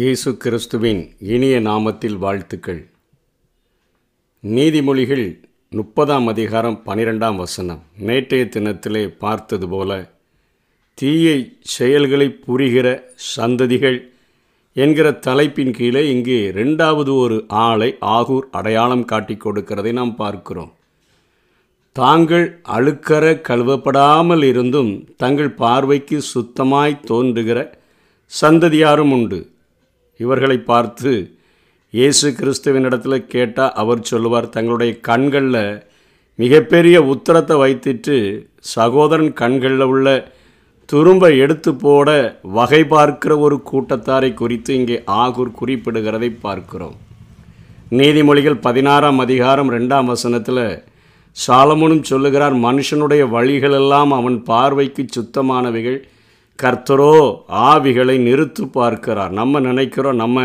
இயேசு கிறிஸ்துவின் இனிய நாமத்தில் வாழ்த்துக்கள். நீதிமொழிகள் முப்பதாம் அதிகாரம் பனிரெண்டாம் வசனம். நேற்றைய தினத்திலே பார்த்தது போல தீய செயல்களை புரிகிற சந்ததிகள் என்கிற தலைப்பின் கீழே இங்கே ரெண்டாவது ஒரு ஆளை ஆகூர் அடையாளம் காட்டி கொடுக்கிறதை நாம் பார்க்கிறோம். தாங்கள் அழுக்கற கழுவப்படாமல் இருந்தும் தங்கள் பார்வைக்கு சுத்தமாய் தோன்றுகிற சந்ததியாரும் உண்டு. இவர்களை பார்த்து இயேசு கிறிஸ்துவினிடத்தில் கேட்டால் அவர் சொல்லுவார் தங்களுடைய கண்களில் மிகப்பெரிய உத்தரத்தை வைத்துட்டு சகோதரன் கண்களில் உள்ள துரும்ப எடுத்து போட வகை பார்க்கிற ஒரு கூட்டத்தாரை குறித்து இங்கே ஆகூர் குறிப்பிடுகிறதை பார்க்கிறோம். நீதிமொழிகள் பதினாறாம் அதிகாரம் ரெண்டாம் வசனத்தில் சாலமுனும் சொல்லுகிறார் மனுஷனுடைய வழிகளெல்லாம் அவன் பார்வைக்கு சுத்தமானவைகள். கர்த்தரோ ஆவிகளை நிறுத்து பார்க்கிறார். நம்ம நினைக்கிறோம் நம்ம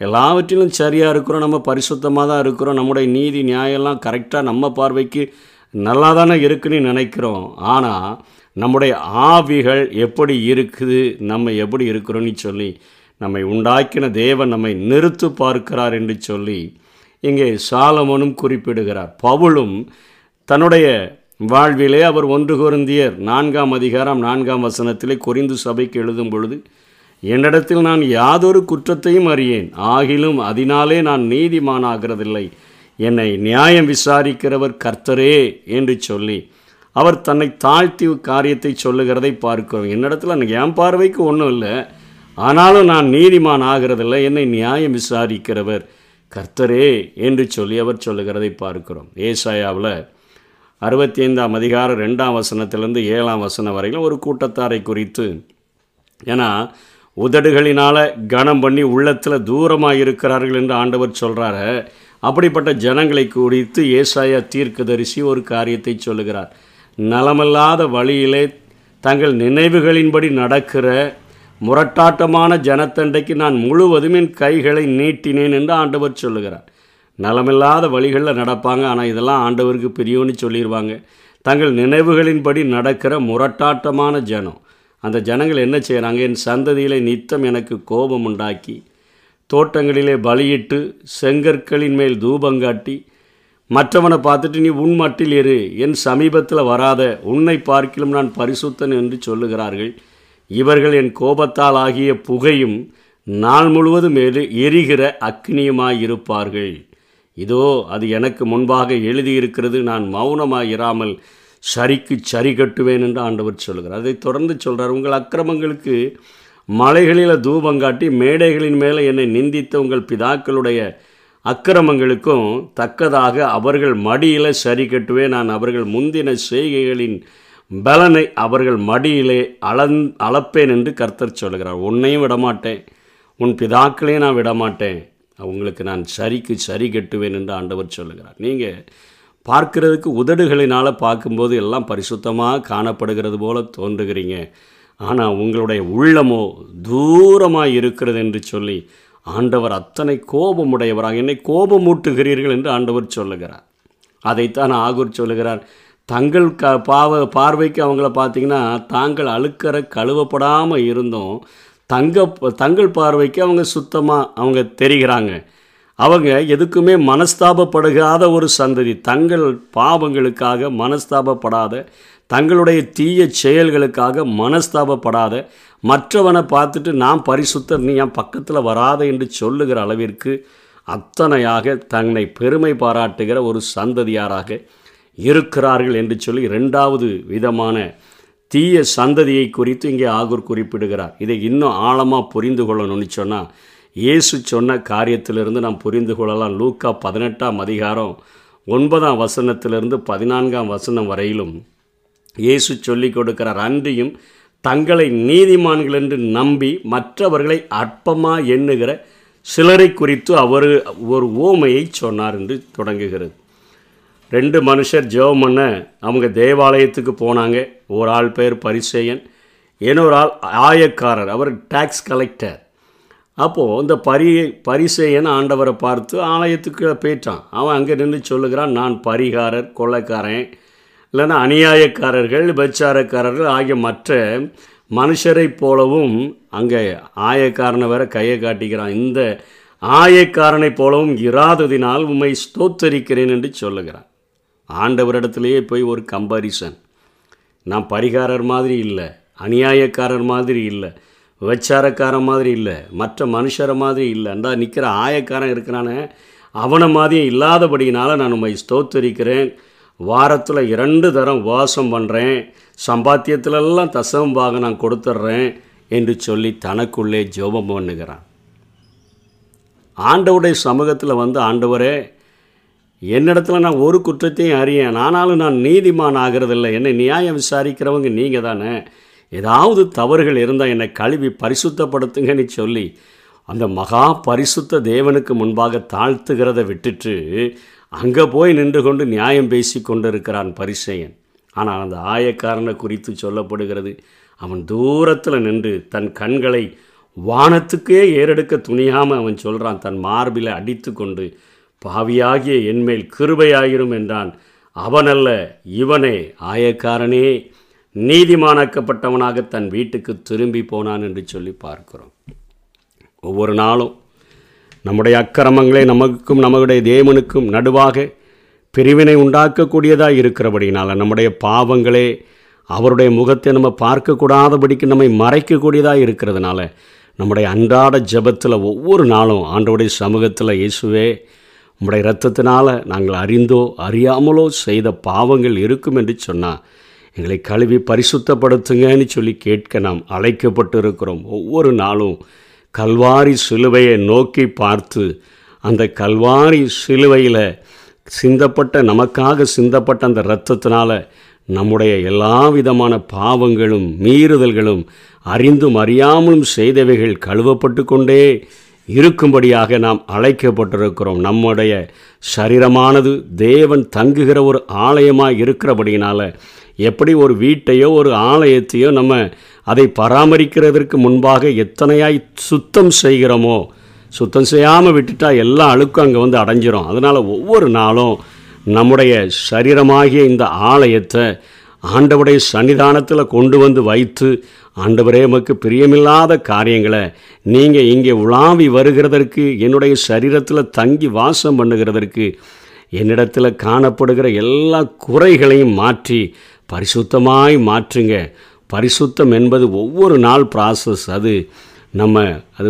எல்லாவற்றிலும் சரியாக இருக்கிறோம் நம்ம பரிசுத்தமாக தான் இருக்கிறோம் நம்முடைய நீதி நியாயம்லாம் கரெக்டாக நம்ம பார்வைக்கு நல்லா தானே இருக்குன்னு நினைக்கிறோம். ஆனால் நம்முடைய ஆவிகள் எப்படி இருக்குது நம்ம எப்படி இருக்கிறோன்னு சொல்லி நம்மை உண்டாக்கின தேவன் நம்மை நிறுத்து பார்க்கிறார் என்று சொல்லி இங்கே சாலமனும் குறிப்பிடுகிறார். பவுலும் தன்னுடைய வாழ்விலே அவர் ஒன்று குருந்தியர். நான்காம் அதிகாரம் நான்காம் வசனத்திலே குறிந்து சபைக்கு எழுதும் பொழுது என்னிடத்தில் நான் யாதொரு குற்றத்தையும் அறியேன். ஆகிலும் அதனாலே நான் நீதிமானாகிறதில்லை. என்னை நியாயம் விசாரிக்கிறவர் கர்த்தரே என்று சொல்லி அவர் தன்னை தாழ்த்தி காரியத்தை சொல்லுகிறதை பார்க்கிறோம். என்னிடத்தில் என் பார்வைக்கு ஒன்றும் இல்லை. ஆனாலும் நான் நீதிமான் ஆகிறதில்லை. என்னை நியாயம் விசாரிக்கிறவர் கர்த்தரே என்று சொல்லி அவர் சொல்லுகிறதை பார்க்கிறோம். ஏசாயாவில் அறுபத்தி ஐந்தாம் அதிகாரம் ரெண்டாம் வசனத்திலேருந்து ஏழாம் வசனம் வரையிலும் ஒரு கூட்டத்தாரை குறித்து ஏன்னா உதடுகளினால் கனம் பண்ணி உள்ளத்தில் தூரமாக இருக்கிறார்கள் என்று ஆண்டவர் சொல்கிறாரு அப்படிப்பட்ட ஜனங்களை குறித்து ஏசாயா தீர்க்கதரிசி ஒரு காரியத்தை சொல்லுகிறார். நலமல்லாத வழியிலே தங்கள் நினைவுகளின்படி நடக்கிற முரட்டாட்டமான ஜனத்தண்டைக்கு நான் முழுவதும் என் கைகளை நீட்டினேன் என்று ஆண்டவர் சொல்லுகிறார். நலமில்லாத வழிகளில் நடப்பாங்க. ஆனால் இதெல்லாம் ஆண்டவருக்கு பிரியோன்னு சொல்லிடுவாங்க தங்கள் நினைவுகளின்படி நடக்கிற முரட்டாட்டமான ஜனம். அந்த ஜனங்கள் என்ன செய்கிறாங்க என் சந்ததியிலே நித்தம் எனக்கு கோபம் உண்டாக்கி தோட்டங்களிலே பலியிட்டு செங்கற்களின் மேல் தூபங்காட்டி மற்றவனை பார்த்துட்டு நீ உன் மட்டில் இரு. என் சமீபத்தில் வராத உன்னை பார்க்கிலும் நான் பரிசுத்தன் என்று சொல்லுகிறார்கள். இவர்கள் என் கோபத்தால் ஆகிய புகையும் நாள் முழுவதும் எரி எரிகிற அக்னியுமாயிருப்பார்கள். இதோ அது எனக்கு முன்பாக எழுதியிருக்கிறது. நான் மௌனமாக இராமல் சரிக்கு சரி கட்டுவேன் என்று ஆண்டவர் சொல்கிறார் அதை தொடர்ந்து சொல்கிறார் உங்கள் அக்கிரமங்களுக்கு மலைகளில் தூபம் காட்டி மேடைகளின் மேலே என்னை நிந்தித்த உங்கள் பிதாக்களுடைய அக்கிரமங்களுக்கும் தக்கதாக அவர்கள் மடியில் சரி கட்டுவேன் நான் அவர்கள் முந்தின செய்கைகளின் பலனை அவர்கள் மடியிலே அளந் அளப்பேன் என்று கர்த்தர் சொல்கிறார் உன்னையும் விடமாட்டேன். உன் பிதாக்களையும் நான் விடமாட்டேன். உங்களுக்கு நான் சரிக்கு சரி கட்டுவேன் என்று ஆண்டவர் சொல்லுகிறார். நீங்கள் பார்க்கிறதுக்கு உதடுகளினால் பார்க்கும்போது எல்லாம் பரிசுத்தமாக காணப்படுகிறது போல தோன்றுகிறீங்க. ஆனால் உங்களுடைய உள்ளமோ தூரமாக இருக்கிறது என்று சொல்லி ஆண்டவர் அத்தனை கோபமுடையவராக என்னை கோபமூட்டுகிறீர்கள் என்று ஆண்டவர் சொல்லுகிறார். அதைத்தான் ஆகூர் சொல்லுகிறார். தங்கள் க பாவ பார்வைக்கு அவங்கள பார்த்தீங்கன்னா தாங்கள் அழுக்கற கழுவப்படாமல் இருந்தோம். தங்க தங்கள் பார்வைக்கு அவங்க சுத்தமாக அவங்க தெரிகிறாங்க. அவங்க எதுக்குமே மனஸ்தாபப்படுகாத ஒரு சந்ததி. தங்கள் பாவங்களுக்காக மனஸ்தாபப்படாத தங்களுடைய தீய செயல்களுக்காக மனஸ்தாபப்படாத மற்றவனை பார்த்துட்டு நான் பரிசுத்தர் நீ என் பக்கத்தில் வராத என்று சொல்லுகிற அளவிற்கு அத்தனையாக தன்னை பெருமை பாராட்டுகிற ஒரு சந்ததியாராக இருக்கிறார்கள் என்று சொல்லி ரெண்டாவது விதமான தீய சந்ததியை குறித்து இங்கே ஆகூர் குறிப்பிடுகிறார். இதை இன்னும் ஆழமாக புரிந்து கொள்ளணும்னு சொன்னால் இயேசு சொன்ன காரியத்திலிருந்து நாம் புரிந்து கொள்ளலாம். லூக்கா பதினெட்டாம் அதிகாரம் ஒன்பதாம் வசனத்திலிருந்து பதினான்காம் வசனம் வரையிலும் இயேசு சொல்லிக் கொடுக்கிறார் அன்றியும் தங்களை நீதிமான்கள் என்று நம்பி மற்றவர்களை அற்பமாக எண்ணுகிற சிலரை குறித்து அவர் ஒரு ஓமையை சொன்னார் என்று தொடங்குகிறது. ரெண்டு மனுஷர் ஜெபம் பண்ண அவங்க தேவாலயத்துக்கு போனாங்க. ஒரு ஆள் பேர் பரிசேயன் இன்னொரு ஆள் ஆயக்காரர் அவர் டேக்ஸ் கலெக்டர் அப்போது இந்த பரி பரிசேயன் ஆண்டவரை பார்த்து ஆலயத்துக்கு போயிட்டான். அவன் அங்கே நின்று சொல்லுகிறான் நான் பரிகாரர் கொள்ளைக்காரன் இல்லைன்னா அநியாயக்காரர்கள் விபச்சாரக்காரர்கள் ஆகிய மற்ற மனுஷரைப் போலவும் அங்கே ஆயக்காரனை வேற கையை காட்டிக்கிறான். இந்த ஆயக்காரனைப் போலவும் இராததினால் உம்மை ஸ்தோத்தரிக்கிறேன் என்று சொல்லுகிறான். ஆண்டவரிடத்திலேயே போய் ஒரு கம்பாரிசன் நான் பரிகாரர் மாதிரி இல்லை அநியாயக்காரர் மாதிரி இல்லை விபச்சாரக்காரன் மாதிரி இல்லை மற்ற மனுஷரை மாதிரி இல்லை. அந்த நிற்கிற ஆயக்காரன் இருக்கிறானே அவனை மாதிரி இல்லாதபடியினால நான் உண்மை ஸ்தோத்தரிக்கிறேன். வாரத்தில் இரண்டு தரம் வாசம் பண்ணுறேன் சம்பாத்தியத்திலெல்லாம் தசமபாக நான் கொடுத்துட்றேன் என்று சொல்லி தனக்குள்ளே ஜோபம் பண்ணுகிறான். ஆண்டவருடைய சமூகத்தில் வந்து ஆண்டவரே என்னிடத்துல நான் ஒரு குற்றத்தையும் அறியேன் ஆனாலும் நான் நீதிமான் ஆகிறதில்லை. என்னை நியாயம் விசாரிக்கிறவங்க நீங்கள் தானே. ஏதாவது தவறுகள் இருந்தால் என்னை கழுவி பரிசுத்தப்படுத்துங்கன்னு சொல்லி அந்த மகா பரிசுத்த தேவனுக்கு முன்பாக தாழ்த்துகிறத விட்டுட்டு அங்கே போய் நின்று கொண்டு நியாயம் பேசி கொண்டிருக்கிறான் பரிசையன். ஆனால் அந்த ஆயக்காரனை குறித்து சொல்லப்படுகிறது அவன் தூரத்தில் நின்று தன் கண்களை வானத்துக்கே ஏறெடுக்க துணியாமல் அவன் சொல்கிறான் தன் மார்பில் அடித்து கொண்டு பாவியாகிய என்மேல் கிருபையாயிரும் என்றான். அவனல்ல இவனே ஆயக்காரனே. நீதிமானாக்கப்பட்டவனாக தன் வீட்டுக்கு திரும்பி போனான் என்று சொல்லி பார்க்கிறோம். ஒவ்வொரு நாளும் நம்முடைய அக்கிரமங்களே நமக்கும் நம்முடைய தேவனுக்கும் நடுவாக பிரிவினை உண்டாக்கக்கூடியதாக இருக்கிறபடினால நம்முடைய பாவங்களே அவருடைய முகத்தை நம்ம பார்க்கக்கூடாதபடிக்கு நம்மை மறைக்கக்கூடியதாக இருக்கிறதுனால நம்முடைய அன்றாட ஜெபத்தில் ஒவ்வொரு நாளும் ஆண்டவுடைய சமூகத்தில் இயேசுவே உம்முடைய ரத்தத்தினால் நாங்கள் அறிந்தோ அறியாமலோ செய்த பாவங்கள் இருக்கும் என்று சொன்னால் எங்களை கழுவி பரிசுத்தப்படுத்துங்கன்னு சொல்லி கேட்க நாம் அழைக்கப்பட்டு இருக்கிறோம் ஒவ்வொரு நாளும் கல்வாரி சிலுவையை நோக்கி பார்த்து அந்த கல்வாரி சிலுவையில் சிந்தப்பட்ட நமக்காக சிந்தப்பட்ட அந்த இரத்தத்தினால் நம்முடைய எல்லா விதமான பாவங்களும் மீறுதல்களும் அறிந்தும் அறியாமலும் செய்தவைகள் கழுவப்பட்டு கொண்டே இருக்கும்படியாக நாம் அழைக்கப்பட்டிருக்கிறோம். நம்முடைய சரீரமானது தேவன் தங்குகிற ஒரு ஆலயமாக இருக்கிறபடியினால் எப்படி ஒரு வீட்டையோ ஒரு ஆலயத்தையோ நம்ம அதை பராமரிக்கிறதற்கு முன்பாக எத்தனையாய் சுத்தம் செய்கிறோமோ சுத்தம் செய்யாமல் விட்டுட்டா எல்லா அழுக்கும் அங்கே வந்து அடைஞ்சிரும். அதனால் ஒவ்வொரு நாளும் நம்முடைய சரீரமாகிய இந்த ஆலயத்தை ஆண்டவருடைய சன்னிதானத்தில் கொண்டு வந்து வைத்து ஆண்டவரே எமக்கு பிரியமில்லாத காரியங்களை நீங்கள் இங்கே உலாவி வருகிறதற்கு என்னுடைய சரீரத்தில் தங்கி வாசம் பண்ணுகிறதற்கு என்னிடத்தில் காணப்படுகிற எல்லா குறைகளையும் மாற்றி பரிசுத்தமாய் மாற்றுங்க. பரிசுத்தம் என்பது ஒவ்வொரு நாள் ப்ராசஸ் அது நம்ம அது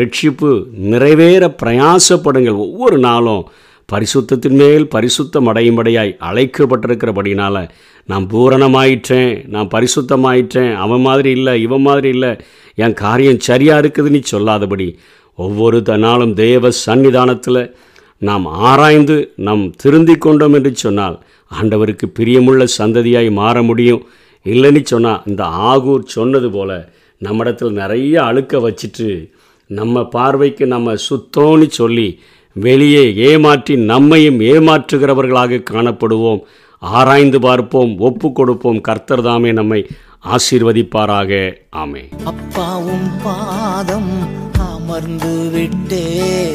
ரட்சிப்பு நிறைவேற பிரயாசப்படுங்கள். ஒவ்வொரு நாளும் பரிசுத்தத்தின் மேல் பரிசுத்தம் அடையும்படியாய் அழைக்கப்பட்டிருக்கிறபடினால் நான் பூரணமாயிட்டேன் நான் பரிசுத்தமாயிட்டேன் அவன் மாதிரி இல்லை இவன் மாதிரி இல்லை. என் காரியம் சரியாக இருக்குதுன்னு சொல்லாதபடி ஒவ்வொரு நாளும் தேவ சன்னிதானத்தில் நாம் ஆராய்ந்து நாம் திருந்தி கொண்டோம் என்று சொன்னால் ஆண்டவருக்கு பிரியமுள்ள சந்ததியாய் மாற முடியும். இல்லைன்னு சொன்னால் இந்த ஆகூர் சொன்னது போல் நம்மிடத்தில் நிறைய அழுக்க வச்சுட்டு நம்ம பார்வைக்கு நம்ம சுத்தோன்னு சொல்லி வெளியே ஏமாற்றி நம்மையும் ஏமாற்றுகிறவர்களாக காணப்படுவோம். ஆராய்ந்து பார்ப்போம் ஒப்பு கொடுப்போம். கர்த்தர் தாமே நம்மை ஆசீர்வதிப்பாராக. ஆமே அப்பாவும் பாதம் அமர்ந்து விட்டே.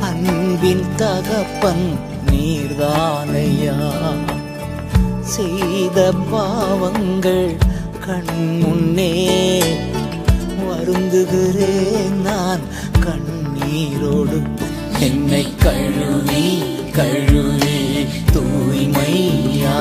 அன்பின் தகப்பன் நீர்தானையா? செய்த பாவங்கள் கண் முன்னே வருந்துகிறேன் நான் கண்ணீரோடு. என்னை கழுவி கழுவி தூய்மையா